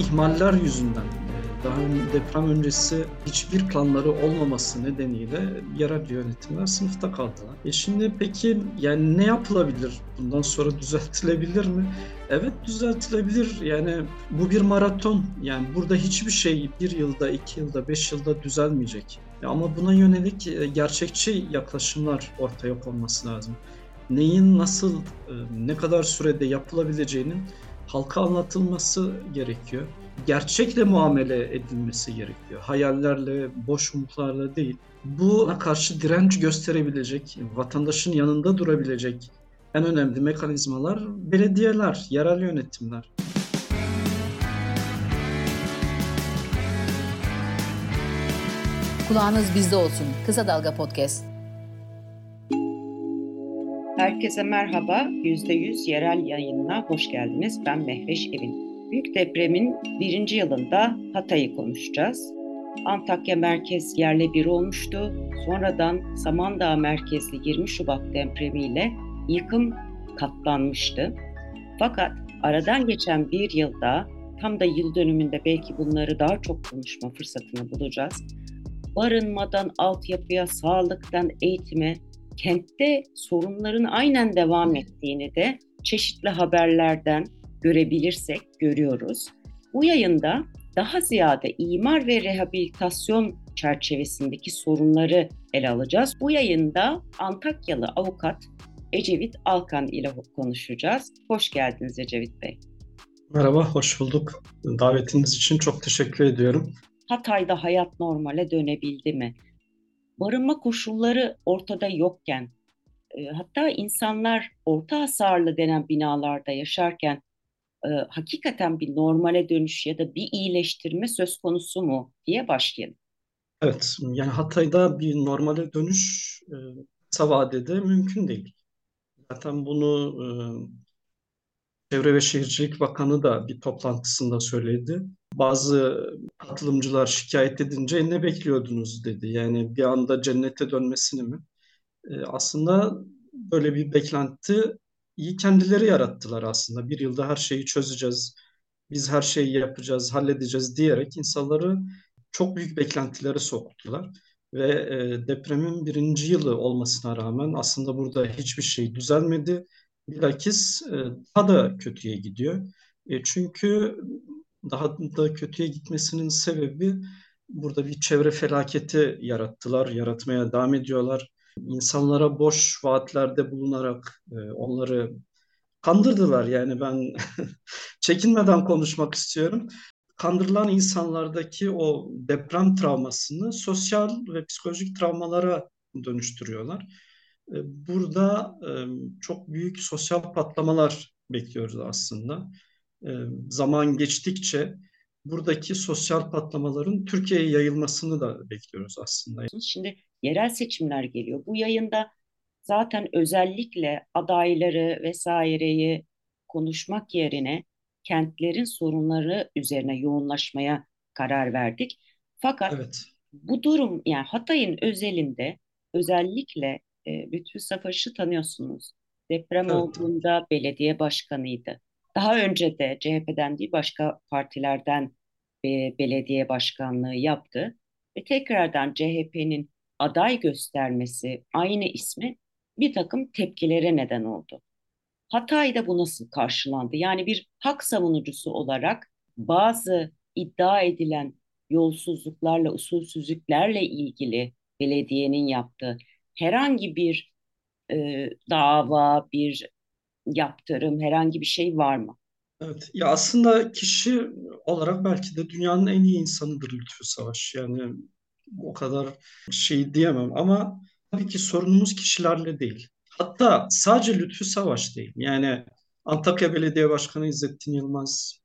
ihmaller yüzünden daha deprem öncesi hiçbir planları olmaması nedeniyle yerel yönetimler sınıfta kaldılar. E şimdi peki yani ne yapılabilir? Bundan sonra düzeltilebilir mi? Evet düzeltilebilir. Yani bu bir maraton. Yani burada hiçbir şey bir yılda, iki yılda, beş yılda düzelmeyecek. Ama buna yönelik e, gerçekçi yaklaşımlar ortaya konması lazım. Neyin nasıl, e, ne kadar sürede yapılabileceğinin halka anlatılması gerekiyor gerçekle muamele edilmesi gerekiyor. Hayallerle, boş umutlarla değil. Buna karşı direnç gösterebilecek, vatandaşın yanında durabilecek en önemli mekanizmalar belediyeler, yerel yönetimler. Kulağınız bizde olsun. Kısa Dalga Podcast. Herkese merhaba. %100 yerel yayınına hoş geldiniz. Ben Mehveş Evin. Büyük depremin birinci yılında Hatay'ı konuşacağız. Antakya merkez yerle bir olmuştu. Sonradan Samandağ merkezli 20 Şubat depremiyle yıkım katlanmıştı. Fakat aradan geçen bir yılda tam da yıl dönümünde belki bunları daha çok konuşma fırsatını bulacağız. Barınmadan altyapıya, sağlıktan eğitime, kentte sorunların aynen devam ettiğini de çeşitli haberlerden, görebilirsek görüyoruz. Bu yayında daha ziyade imar ve rehabilitasyon çerçevesindeki sorunları ele alacağız. Bu yayında Antakyalı avukat Ecevit Alkan ile konuşacağız. Hoş geldiniz Ecevit Bey. Merhaba, hoş bulduk. Davetiniz için çok teşekkür ediyorum. Hatay'da hayat normale dönebildi mi? Barınma koşulları ortada yokken, e, hatta insanlar orta hasarlı denen binalarda yaşarken e, hakikaten bir normale dönüş ya da bir iyileştirme söz konusu mu diye başlayalım. Evet, yani Hatay'da bir normale dönüş e, kısa vadede mümkün değil. Zaten bunu e, Çevre ve Şehircilik Bakanı da bir toplantısında söyledi. Bazı katılımcılar şikayet edince ne bekliyordunuz dedi. Yani bir anda cennete dönmesini mi? E, aslında böyle bir beklenti iyi kendileri yarattılar aslında. Bir yılda her şeyi çözeceğiz, biz her şeyi yapacağız, halledeceğiz diyerek insanları çok büyük beklentilere soktular. Ve e, depremin birinci yılı olmasına rağmen aslında burada hiçbir şey düzelmedi. Bilakis e, daha da kötüye gidiyor. E, çünkü daha da kötüye gitmesinin sebebi burada bir çevre felaketi yarattılar, yaratmaya devam ediyorlar insanlara boş vaatlerde bulunarak e, onları kandırdılar. Yani ben çekinmeden konuşmak istiyorum. Kandırılan insanlardaki o deprem travmasını sosyal ve psikolojik travmalara dönüştürüyorlar. E, burada e, çok büyük sosyal patlamalar bekliyoruz aslında. E, zaman geçtikçe buradaki sosyal patlamaların Türkiye'ye yayılmasını da bekliyoruz aslında. Şimdi yerel seçimler geliyor. Bu yayında zaten özellikle adayları vesaireyi konuşmak yerine kentlerin sorunları üzerine yoğunlaşmaya karar verdik. Fakat evet. bu durum yani Hatay'ın özelinde özellikle e, Lütfü Savaş'ı tanıyorsunuz. Deprem evet. olduğunda belediye başkanıydı. Daha önce de CHP'den değil başka partilerden e, belediye başkanlığı yaptı. Ve tekrardan CHP'nin aday göstermesi aynı ismi bir takım tepkilere neden oldu. Hatay'da bu nasıl karşılandı? Yani bir hak savunucusu olarak bazı iddia edilen yolsuzluklarla, usulsüzlüklerle ilgili belediyenin yaptığı herhangi bir e, dava, bir yaptırım, herhangi bir şey var mı? Evet, ya aslında kişi olarak belki de dünyanın en iyi insanıdır Lütfü Savaş. Yani o kadar şey diyemem ama tabii ki sorunumuz kişilerle değil. Hatta sadece Lütfü Savaş değil. Yani Antakya Belediye Başkanı İzzettin Yılmaz,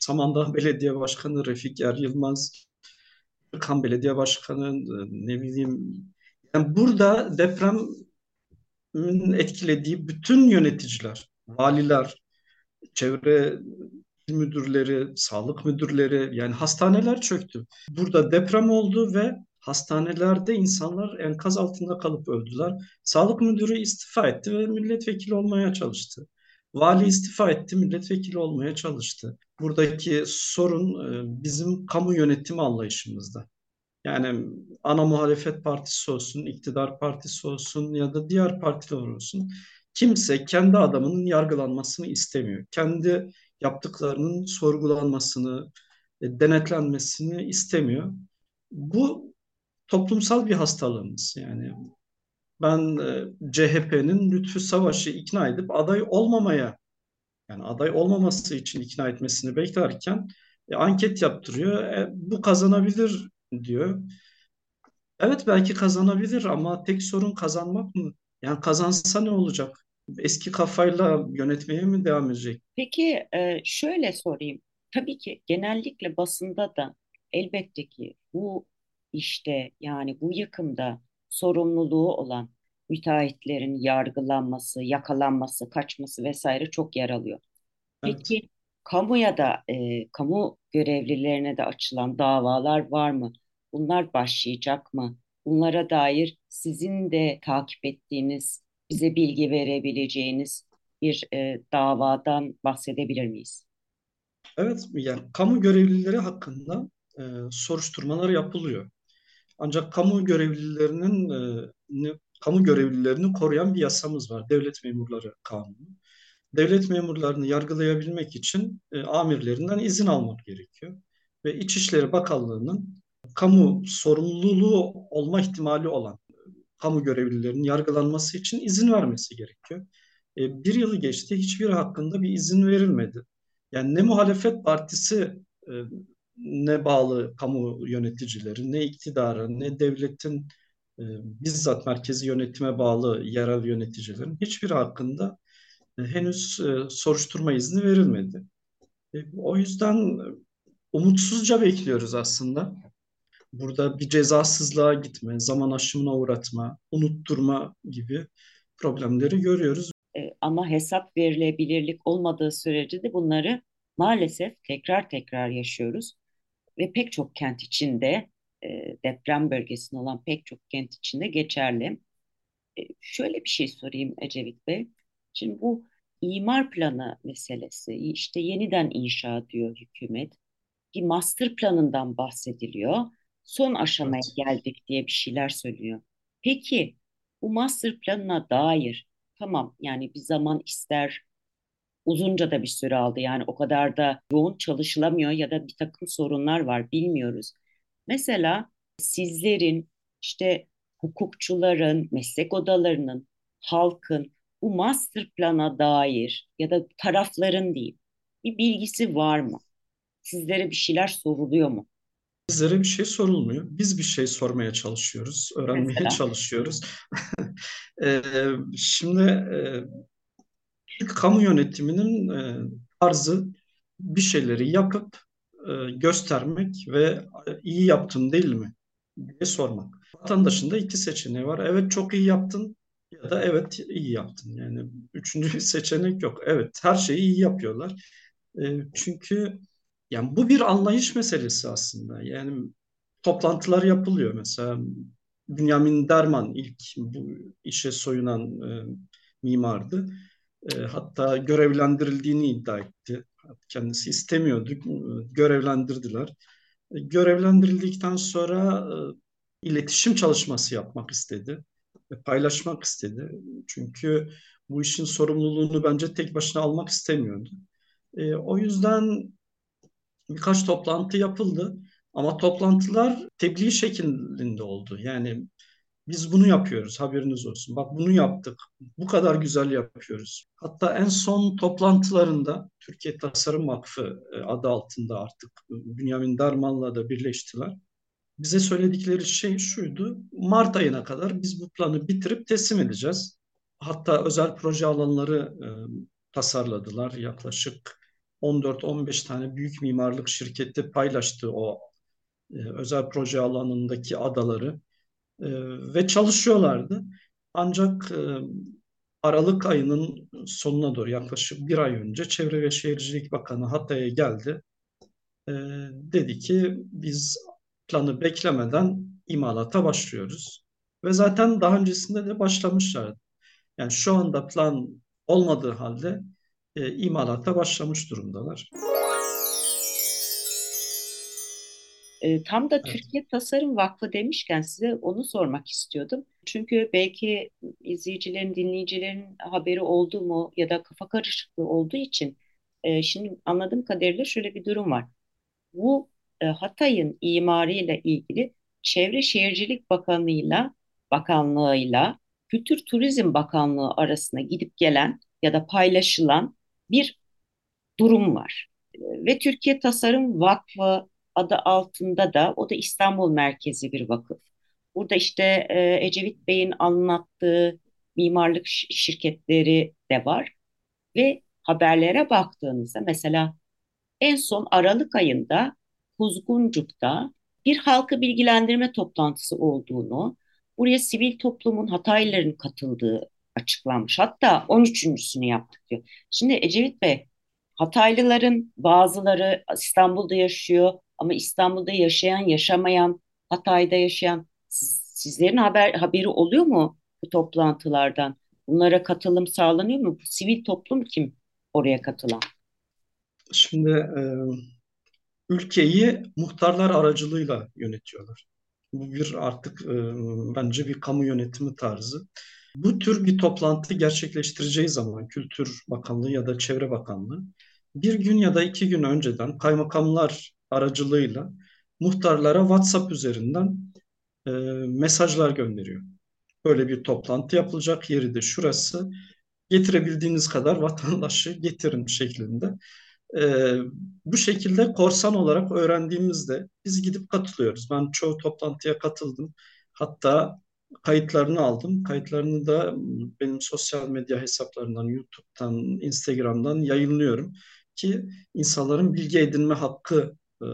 Samandağ Belediye Başkanı Refik Er Yılmaz, Kan Belediye Başkanı ne bileyim. Yani burada depremin etkilediği bütün yöneticiler, valiler, çevre müdürleri, sağlık müdürleri yani hastaneler çöktü. Burada deprem oldu ve hastanelerde insanlar enkaz altında kalıp öldüler. Sağlık müdürü istifa etti ve milletvekili olmaya çalıştı. Vali istifa etti, milletvekili olmaya çalıştı. Buradaki sorun e, bizim kamu yönetimi anlayışımızda. Yani ana muhalefet partisi olsun, iktidar partisi olsun ya da diğer partiler olsun. Kimse kendi adamının yargılanmasını istemiyor. Kendi yaptıklarının sorgulanmasını, e, denetlenmesini istemiyor. Bu toplumsal bir hastalığımız. Yani ben e, CHP'nin Lütfü Savaş'ı ikna edip aday olmamaya yani aday olmaması için ikna etmesini beklerken e, anket yaptırıyor. E, bu kazanabilir diyor. Evet belki kazanabilir ama tek sorun kazanmak mı? Yani kazansa ne olacak? Eski kafayla yönetmeye mi devam edecek? Peki e, şöyle sorayım. Tabii ki genellikle basında da elbette ki bu işte yani bu yıkımda sorumluluğu olan müteahhitlerin yargılanması, yakalanması, kaçması vesaire çok yer alıyor. Evet. Peki kamuya da e, kamu görevlilerine de açılan davalar var mı? Bunlar başlayacak mı? Bunlara dair sizin de takip ettiğiniz, bize bilgi verebileceğiniz bir e, davadan bahsedebilir miyiz? Evet, yani kamu görevlileri hakkında e, soruşturmalar yapılıyor. Ancak kamu görevlilerinin e, kamu görevlilerini koruyan bir yasamız var. Devlet Memurları Kanunu. Devlet memurlarını yargılayabilmek için e, amirlerinden izin almak gerekiyor. Ve İçişleri Bakanlığı'nın kamu sorumluluğu olma ihtimali olan kamu görevlilerinin yargılanması için izin vermesi gerekiyor. E, bir yılı geçti, hiçbir hakkında bir izin verilmedi. Yani ne muhalefet partisi e, ne bağlı kamu yöneticileri, ne iktidara, ne devletin e, bizzat merkezi yönetime bağlı yerel yöneticilerin hiçbir hakkında e, henüz e, soruşturma izni verilmedi. E, o yüzden umutsuzca bekliyoruz aslında. Burada bir cezasızlığa gitme, zaman aşımına uğratma, unutturma gibi problemleri görüyoruz. E, ama hesap verilebilirlik olmadığı sürece de bunları maalesef tekrar tekrar yaşıyoruz. Ve pek çok kent içinde, e, deprem bölgesinde olan pek çok kent içinde geçerli. E, şöyle bir şey sorayım Ecevit Bey. Şimdi bu imar planı meselesi, işte yeniden inşa diyor hükümet. Bir master planından bahsediliyor. Son aşamaya Evet. geldik diye bir şeyler söylüyor. Peki bu master planına dair tamam yani bir zaman ister uzunca da bir süre aldı. Yani o kadar da yoğun çalışılamıyor ya da bir takım sorunlar var bilmiyoruz. Mesela sizlerin işte hukukçuların, meslek odalarının, halkın bu master plana dair ya da tarafların diyeyim bir bilgisi var mı? Sizlere bir şeyler soruluyor mu? Bizlere bir şey sorulmuyor. Biz bir şey sormaya çalışıyoruz, öğrenmeye Mesela çalışıyoruz. E, şimdi e, kamu yönetiminin e, tarzı bir şeyleri yapıp e, göstermek ve iyi yaptın değil mi diye sormak. Vatandaşın da iki seçeneği var. Evet çok iyi yaptın ya da evet iyi yaptın. Yani üçüncü bir seçenek yok. Evet her şeyi iyi yapıyorlar. E, çünkü yani bu bir anlayış meselesi aslında. Yani toplantılar yapılıyor mesela. Bünyamin Derman ilk bu işe soyunan e, mimardı. E, hatta görevlendirildiğini iddia etti. Kendisi istemiyordu. Görevlendirdiler. E, görevlendirildikten sonra e, iletişim çalışması yapmak istedi. Paylaşmak istedi. Çünkü bu işin sorumluluğunu bence tek başına almak istemiyordu. E, o yüzden birkaç toplantı yapıldı. Ama toplantılar tebliğ şeklinde oldu. Yani biz bunu yapıyoruz, haberiniz olsun. Bak bunu yaptık. Bu kadar güzel yapıyoruz. Hatta en son toplantılarında Türkiye Tasarım Vakfı e, adı altında artık Bünyamin Darman'la da birleştiler. Bize söyledikleri şey şuydu. Mart ayına kadar biz bu planı bitirip teslim edeceğiz. Hatta özel proje alanları e, tasarladılar. Yaklaşık 14-15 tane büyük mimarlık şirketi paylaştı o e, özel proje alanındaki adaları e, ve çalışıyorlardı. Ancak e, Aralık ayının sonuna doğru yaklaşık bir ay önce Çevre ve Şehircilik Bakanı Hatay'a geldi. E, dedi ki biz planı beklemeden imalata başlıyoruz. Ve zaten daha öncesinde de başlamışlardı. Yani şu anda plan olmadığı halde e, imalata başlamış durumdalar. E, tam da evet. Türkiye Tasarım Vakfı demişken size onu sormak istiyordum. Çünkü belki izleyicilerin, dinleyicilerin haberi oldu mu ya da kafa karışıklığı olduğu için e, şimdi anladığım kadarıyla şöyle bir durum var. Bu Hatay'ın imarıyla ilgili Çevre Şehircilik Bakanlığı'yla Bakanlığı'yla Kültür Turizm Bakanlığı arasında gidip gelen ya da paylaşılan bir durum var. Ve Türkiye Tasarım Vakfı adı altında da o da İstanbul merkezi bir vakıf. Burada işte e, Ecevit Bey'in anlattığı mimarlık şirketleri de var. Ve haberlere baktığınızda mesela en son Aralık ayında Kuzguncuk'ta bir halkı bilgilendirme toplantısı olduğunu, buraya sivil toplumun Hataylıların katıldığı açıklanmış. Hatta 13.sünü yaptık diyor. Şimdi Ecevit Bey, Hataylıların bazıları İstanbul'da yaşıyor ama İstanbul'da yaşayan, yaşamayan, Hatay'da yaşayan sizlerin haber haberi oluyor mu bu toplantılardan? Bunlara katılım sağlanıyor mu? Sivil toplum kim oraya katılan? Şimdi ülkeyi muhtarlar aracılığıyla yönetiyorlar. Bu bir artık e, bence bir kamu yönetimi tarzı. Bu tür bir toplantı gerçekleştireceği zaman Kültür Bakanlığı ya da Çevre Bakanlığı bir gün ya da iki gün önceden kaymakamlar aracılığıyla muhtarlara WhatsApp üzerinden e, mesajlar gönderiyor. Böyle bir toplantı yapılacak yeri de şurası. Getirebildiğiniz kadar vatandaşı getirin şeklinde. E, bu şekilde korsan olarak öğrendiğimizde biz gidip katılıyoruz. Ben çoğu toplantıya katıldım. Hatta kayıtlarını aldım. Kayıtlarını da benim sosyal medya hesaplarından, YouTube'dan, Instagram'dan yayınlıyorum ki insanların bilgi edinme hakkı e,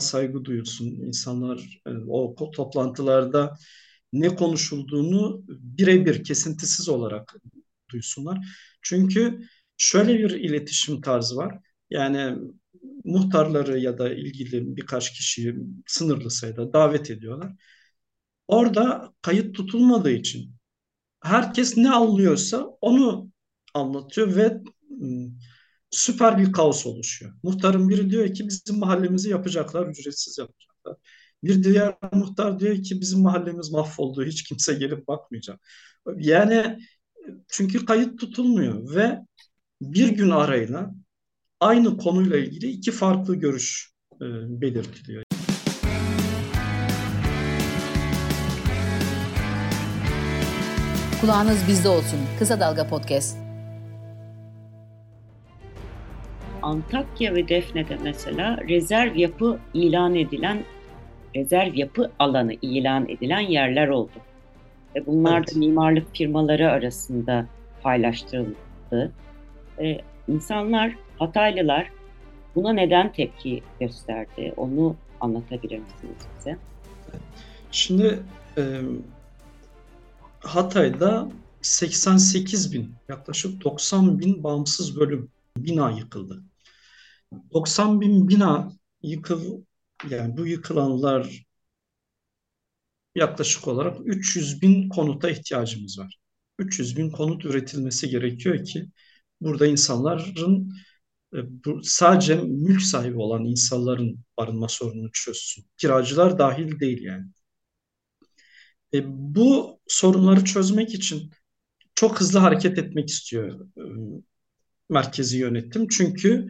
saygı duyulsun. İnsanlar e, o toplantılarda ne konuşulduğunu birebir kesintisiz olarak duysunlar. Çünkü şöyle bir iletişim tarzı var. Yani muhtarları ya da ilgili birkaç kişiyi sınırlı sayıda davet ediyorlar. Orada kayıt tutulmadığı için herkes ne anlıyorsa onu anlatıyor ve süper bir kaos oluşuyor. Muhtarın biri diyor ki bizim mahallemizi yapacaklar, ücretsiz yapacaklar. Bir diğer muhtar diyor ki bizim mahallemiz mahvoldu, hiç kimse gelip bakmayacak. Yani çünkü kayıt tutulmuyor ve bir gün arayla aynı konuyla ilgili iki farklı görüş e, belirtiliyor. Kulağınız bizde olsun. Kısa Dalga Podcast. Antakya ve Defne'de mesela rezerv yapı ilan edilen, rezerv yapı alanı ilan edilen yerler oldu. Ve bunlar evet. da mimarlık firmaları arasında paylaştırıldı. Ee, insanlar, Hataylılar buna neden tepki gösterdi? Onu anlatabilir misiniz bize? Şimdi e, Hatay'da 88 bin, yaklaşık 90 bin bağımsız bölüm bina yıkıldı. 90 bin bina yıkıl, yani bu yıkılanlar yaklaşık olarak 300 bin konuta ihtiyacımız var. 300 bin konut üretilmesi gerekiyor ki burada insanların bu sadece mülk sahibi olan insanların barınma sorununu çözsün. Kiracılar dahil değil yani. E, bu sorunları çözmek için çok hızlı hareket etmek istiyor e, merkezi yönetim. Çünkü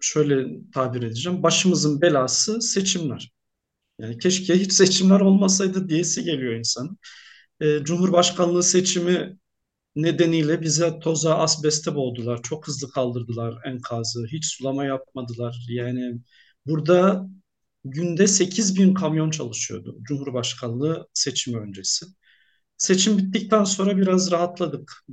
şöyle tabir edeceğim, başımızın belası seçimler. Yani keşke hiç seçimler olmasaydı diyesi geliyor insan. E, Cumhurbaşkanlığı seçimi nedeniyle bize toza asbeste boğdular. Çok hızlı kaldırdılar enkazı. Hiç sulama yapmadılar. Yani burada günde 8 bin kamyon çalışıyordu Cumhurbaşkanlığı seçimi öncesi. Seçim bittikten sonra biraz rahatladık.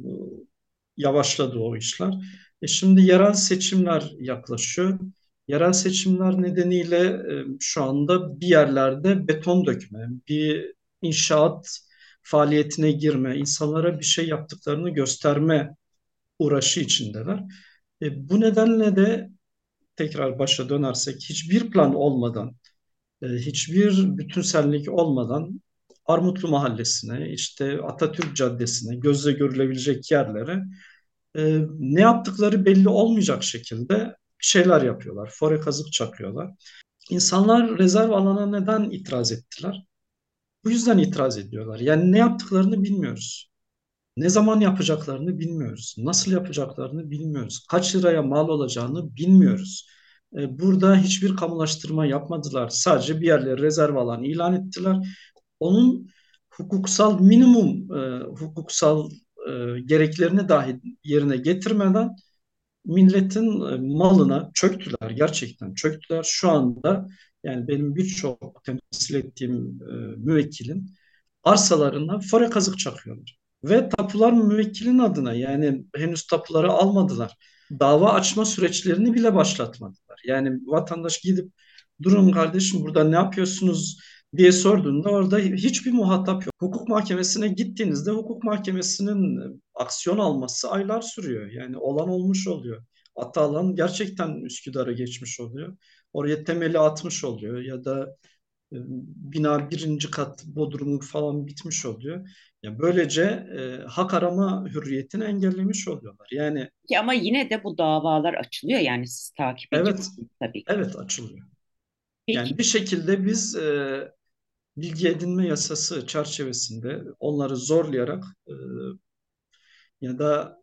Yavaşladı o işler. E şimdi yerel seçimler yaklaşıyor. Yerel seçimler nedeniyle e, şu anda bir yerlerde beton dökme, bir inşaat faaliyetine girme, insanlara bir şey yaptıklarını gösterme uğraşı içindeler. E, bu nedenle de tekrar başa dönersek hiçbir plan olmadan, e, hiçbir bütünsellik olmadan Armutlu Mahallesi'ne, işte Atatürk Caddesi'ne, gözle görülebilecek yerlere e, ne yaptıkları belli olmayacak şekilde şeyler yapıyorlar. Fore kazık çakıyorlar. İnsanlar rezerv alana neden itiraz ettiler? Bu yüzden itiraz ediyorlar. Yani ne yaptıklarını bilmiyoruz. Ne zaman yapacaklarını bilmiyoruz. Nasıl yapacaklarını bilmiyoruz. Kaç liraya mal olacağını bilmiyoruz. E, burada hiçbir kamulaştırma yapmadılar. Sadece bir yerleri rezerv alan ilan ettiler. Onun hukuksal minimum e, hukuksal e, gereklerini dahi yerine getirmeden milletin e, malına çöktüler. Gerçekten çöktüler. Şu anda yani benim birçok temsil ettiğim e, müvekkilin arsalarına fare kazık çakıyorlar. Ve tapular müvekkilin adına yani henüz tapuları almadılar. Dava açma süreçlerini bile başlatmadılar. Yani vatandaş gidip durun kardeşim burada ne yapıyorsunuz diye sorduğunda orada hiçbir muhatap yok. Hukuk mahkemesine gittiğinizde hukuk mahkemesinin aksiyon alması aylar sürüyor. Yani olan olmuş oluyor. Hatta alan gerçekten Üsküdar'a geçmiş oluyor. Oraya temeli atmış oluyor ya da e, bina birinci kat bodrumu falan bitmiş oluyor. Yani böylece e, hak arama hürriyetini engellemiş oluyorlar. Yani Ki ama yine de bu davalar açılıyor yani siz takip evet, ediyorsunuz tabii ki. evet açılıyor. Peki Yani bir şekilde biz e, bilgi edinme yasası çerçevesinde onları zorlayarak e, ya da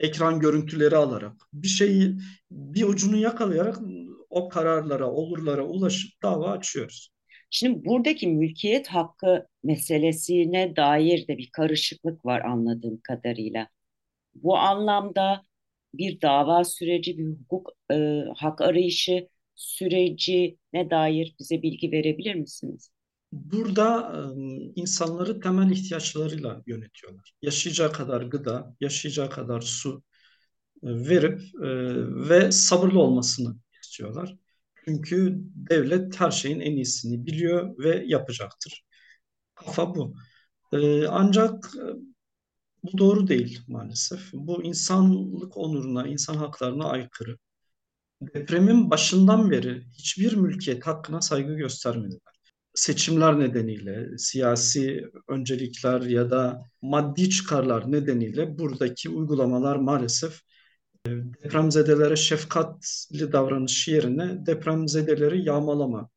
ekran görüntüleri alarak bir şeyi bir ucunu yakalayarak o kararlara, olurlara ulaşıp dava açıyoruz. şimdi buradaki mülkiyet hakkı meselesine dair de bir karışıklık var anladığım kadarıyla. Bu anlamda bir dava süreci, bir hukuk e, hak arayışı sürecine dair bize bilgi verebilir misiniz? Burada e, insanları temel ihtiyaçlarıyla yönetiyorlar. Yaşayacağı kadar gıda, yaşayacağı kadar su e, verip e, ve sabırlı olmasını istiyorlar. Çünkü devlet her şeyin en iyisini biliyor ve yapacaktır. Kafa bu. E, ancak e, bu doğru değil maalesef. Bu insanlık onuruna, insan haklarına aykırı. Depremin başından beri hiçbir mülkiyet hakkına saygı göstermediler. Seçimler nedeniyle, siyasi öncelikler ya da maddi çıkarlar nedeniyle buradaki uygulamalar maalesef depremzedelere şefkatli davranış yerine depremzedeleri yağmalama,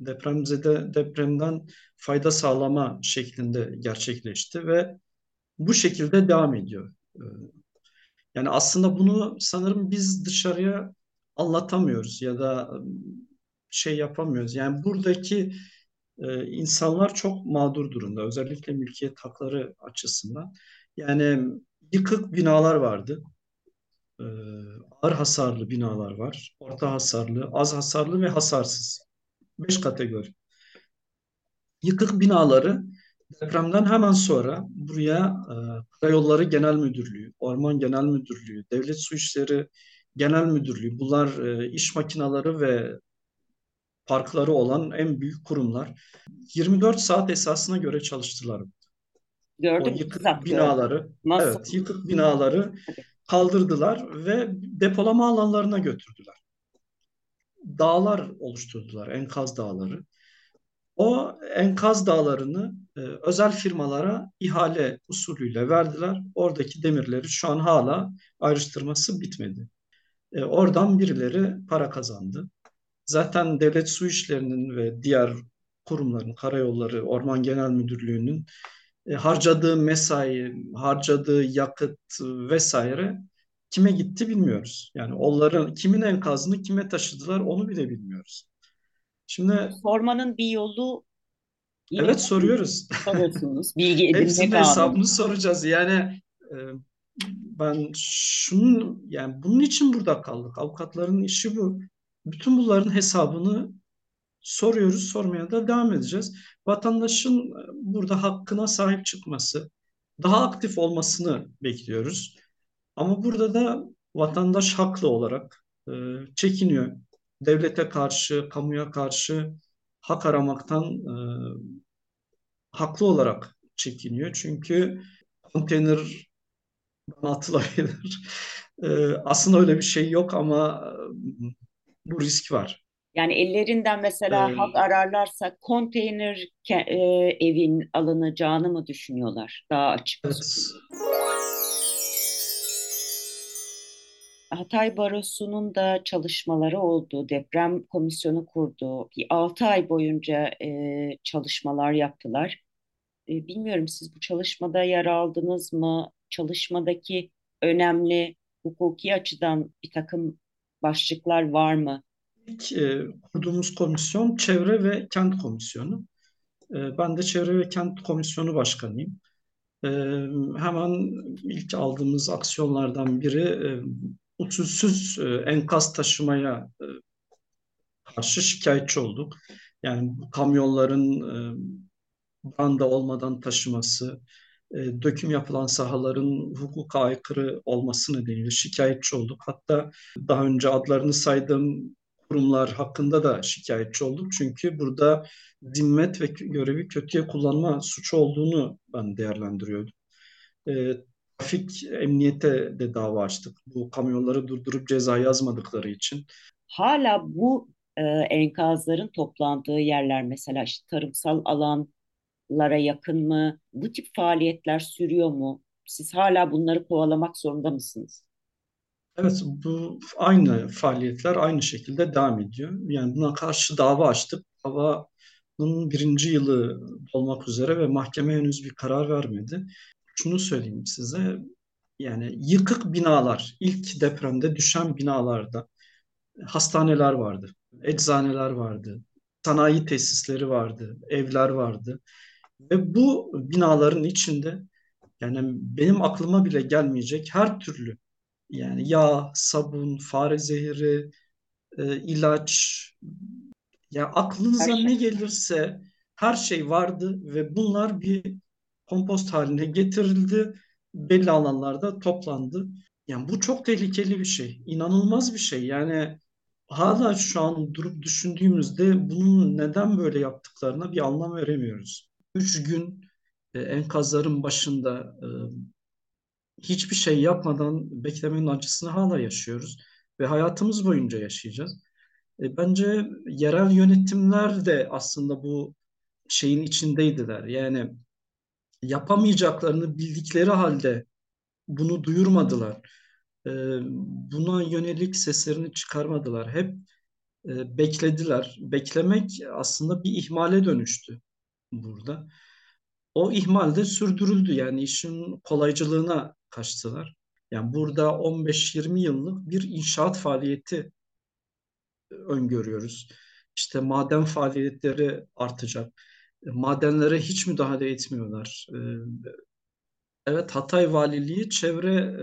depremzede depremden fayda sağlama şeklinde gerçekleşti ve bu şekilde devam ediyor. Ee, Yani aslında bunu sanırım biz dışarıya anlatamıyoruz ya da ıı, şey yapamıyoruz. Yani buradaki e, insanlar çok mağdur durumda, özellikle mülkiyet hakları açısından. Yani yıkık binalar vardı. Ee, ağır hasarlı binalar var. Orta hasarlı, az hasarlı ve hasarsız. Beş kategori. Yıkık binaları depremden hemen sonra buraya e, Karayolları Genel Müdürlüğü, Orman Genel Müdürlüğü, Devlet Su İşleri Genel Müdürlüğü, bunlar e, iş makineleri ve parkları olan en büyük kurumlar. 24 saat esasına göre çalıştılar. O Gördüm, yıkık bizzat gördüm. binaları, Nasıl? evet yıkık binaları. Kaldırdılar ve depolama alanlarına götürdüler. Dağlar oluşturdular, enkaz dağları. O enkaz dağlarını e, özel firmalara ihale usulüyle verdiler. Oradaki demirleri şu an hala ayrıştırması bitmedi. E, oradan birileri para kazandı. Zaten devlet su işlerinin ve diğer kurumların, karayolları, Orman Genel Müdürlüğü'nün e, harcadığı mesai, harcadığı yakıt vesaire kime gitti bilmiyoruz. Yani onların kimin enkazını kime taşıdılar onu bile bilmiyoruz. Şimdi Sormanın bir yolu evet soruyoruz. soruyorsunuz. Bilgi edinmek Hepsinin hesabını soracağız. Yani e, ben şunun yani bunun için burada kaldık. Avukatların işi bu. Bütün bunların hesabını soruyoruz, sormaya da devam edeceğiz. Vatandaşın e, burada hakkına sahip çıkması, daha aktif olmasını bekliyoruz. Ama burada da vatandaş haklı olarak e, çekiniyor. Devlete karşı, kamuya karşı hak aramaktan e, haklı olarak çekiniyor. Çünkü konteyner atılabilir. E, aslında öyle bir şey yok ama e, bu risk var. Yani ellerinden mesela E, hak ararlarsa konteyner e, evin alınacağını mı düşünüyorlar? Daha açık. evet. Hatay Barosu'nun da çalışmaları oldu, deprem komisyonu kurdu. Bir 6 ay boyunca e, çalışmalar yaptılar. E, bilmiyorum siz bu çalışmada yer aldınız mı? Çalışmadaki önemli hukuki açıdan bir takım başlıklar var mı? İlk e, kurduğumuz komisyon Çevre ve Kent Komisyonu. E, ben de Çevre ve Kent Komisyonu Başkanıyım. E, hemen ilk aldığımız aksiyonlardan biri e, usulsüz e, enkaz taşımaya e, karşı şikayetçi olduk. Yani kamyonların e, branda olmadan taşıması, e, döküm yapılan sahaların hukuka aykırı olması nedeniyle şikayetçi olduk. Hatta daha önce adlarını saydığım kurumlar hakkında da şikayetçi olduk. Çünkü burada zimmet ve görevi kötüye kullanma suçu olduğunu ben değerlendiriyordum. E, trafik emniyete de dava açtık. Bu kamyonları durdurup ceza yazmadıkları için. Hala bu e, enkazların toplandığı yerler mesela işte tarımsal alanlara yakın mı? Bu tip faaliyetler sürüyor mu? Siz hala bunları kovalamak zorunda mısınız? Evet, bu aynı faaliyetler aynı şekilde devam ediyor. Yani buna karşı dava açtık. Davanın birinci yılı olmak üzere ve mahkeme henüz bir karar vermedi. Şunu söyleyeyim size, yani yıkık binalar, ilk depremde düşen binalarda hastaneler vardı, eczaneler vardı, sanayi tesisleri vardı, evler vardı. Ve bu binaların içinde yani benim aklıma bile gelmeyecek her türlü yani yağ, sabun, fare zehri, e, ilaç, ya aklınıza Her şey. ne gelirse her şey vardı ve bunlar bir kompost haline getirildi. Belli alanlarda toplandı. Yani bu çok tehlikeli bir şey. İnanılmaz bir şey. Yani hala şu an durup düşündüğümüzde bunun neden böyle yaptıklarına bir anlam veremiyoruz. Üç gün e, enkazların başında e, hiçbir şey yapmadan beklemenin acısını hala yaşıyoruz ve hayatımız boyunca yaşayacağız. E, bence yerel yönetimler de aslında bu şeyin içindeydiler. Yani yapamayacaklarını bildikleri halde bunu duyurmadılar. E, buna yönelik seslerini çıkarmadılar. Hep e, beklediler. Beklemek aslında bir ihmale dönüştü burada. O ihmal de sürdürüldü. Yani işin kolaycılığına kaçtılar. Yani burada 15-20 yıllık bir inşaat faaliyeti öngörüyoruz. İşte maden faaliyetleri artacak. Madenlere hiç müdahale etmiyorlar. Evet Hatay Valiliği çevre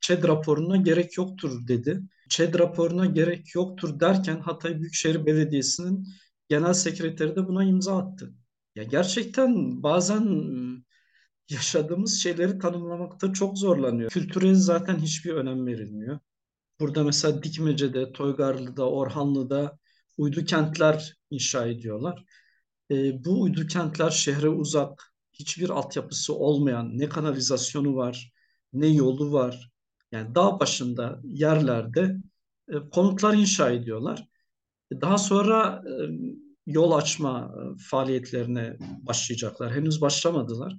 ÇED raporuna gerek yoktur dedi. ÇED raporuna gerek yoktur derken Hatay Büyükşehir Belediyesi'nin genel sekreteri de buna imza attı. Ya gerçekten bazen yaşadığımız şeyleri tanımlamakta çok zorlanıyor. Kültüre zaten hiçbir önem verilmiyor. Burada mesela Dikmece'de, Toygarlı'da, Orhanlı'da uydu kentler inşa ediyorlar. E, bu uydu kentler şehre uzak, hiçbir altyapısı olmayan, ne kanalizasyonu var, ne yolu var. Yani dağ başında yerlerde e, konutlar inşa ediyorlar. Daha sonra e, yol açma e, faaliyetlerine başlayacaklar. Henüz başlamadılar.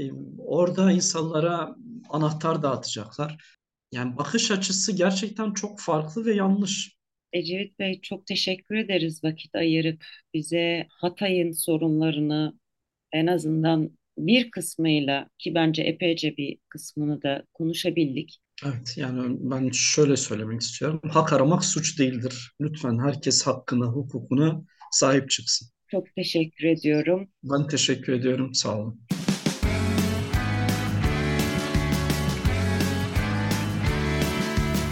E, orada insanlara anahtar dağıtacaklar. Yani bakış açısı gerçekten çok farklı ve yanlış. Ecevit Bey çok teşekkür ederiz vakit ayırıp bize Hatay'ın sorunlarını en azından bir kısmıyla ki bence epeyce bir kısmını da konuşabildik. Evet yani ben şöyle söylemek istiyorum. Hak aramak suç değildir. Lütfen herkes hakkına, hukukuna sahip çıksın. Çok teşekkür ediyorum. Ben teşekkür ediyorum. Sağ olun.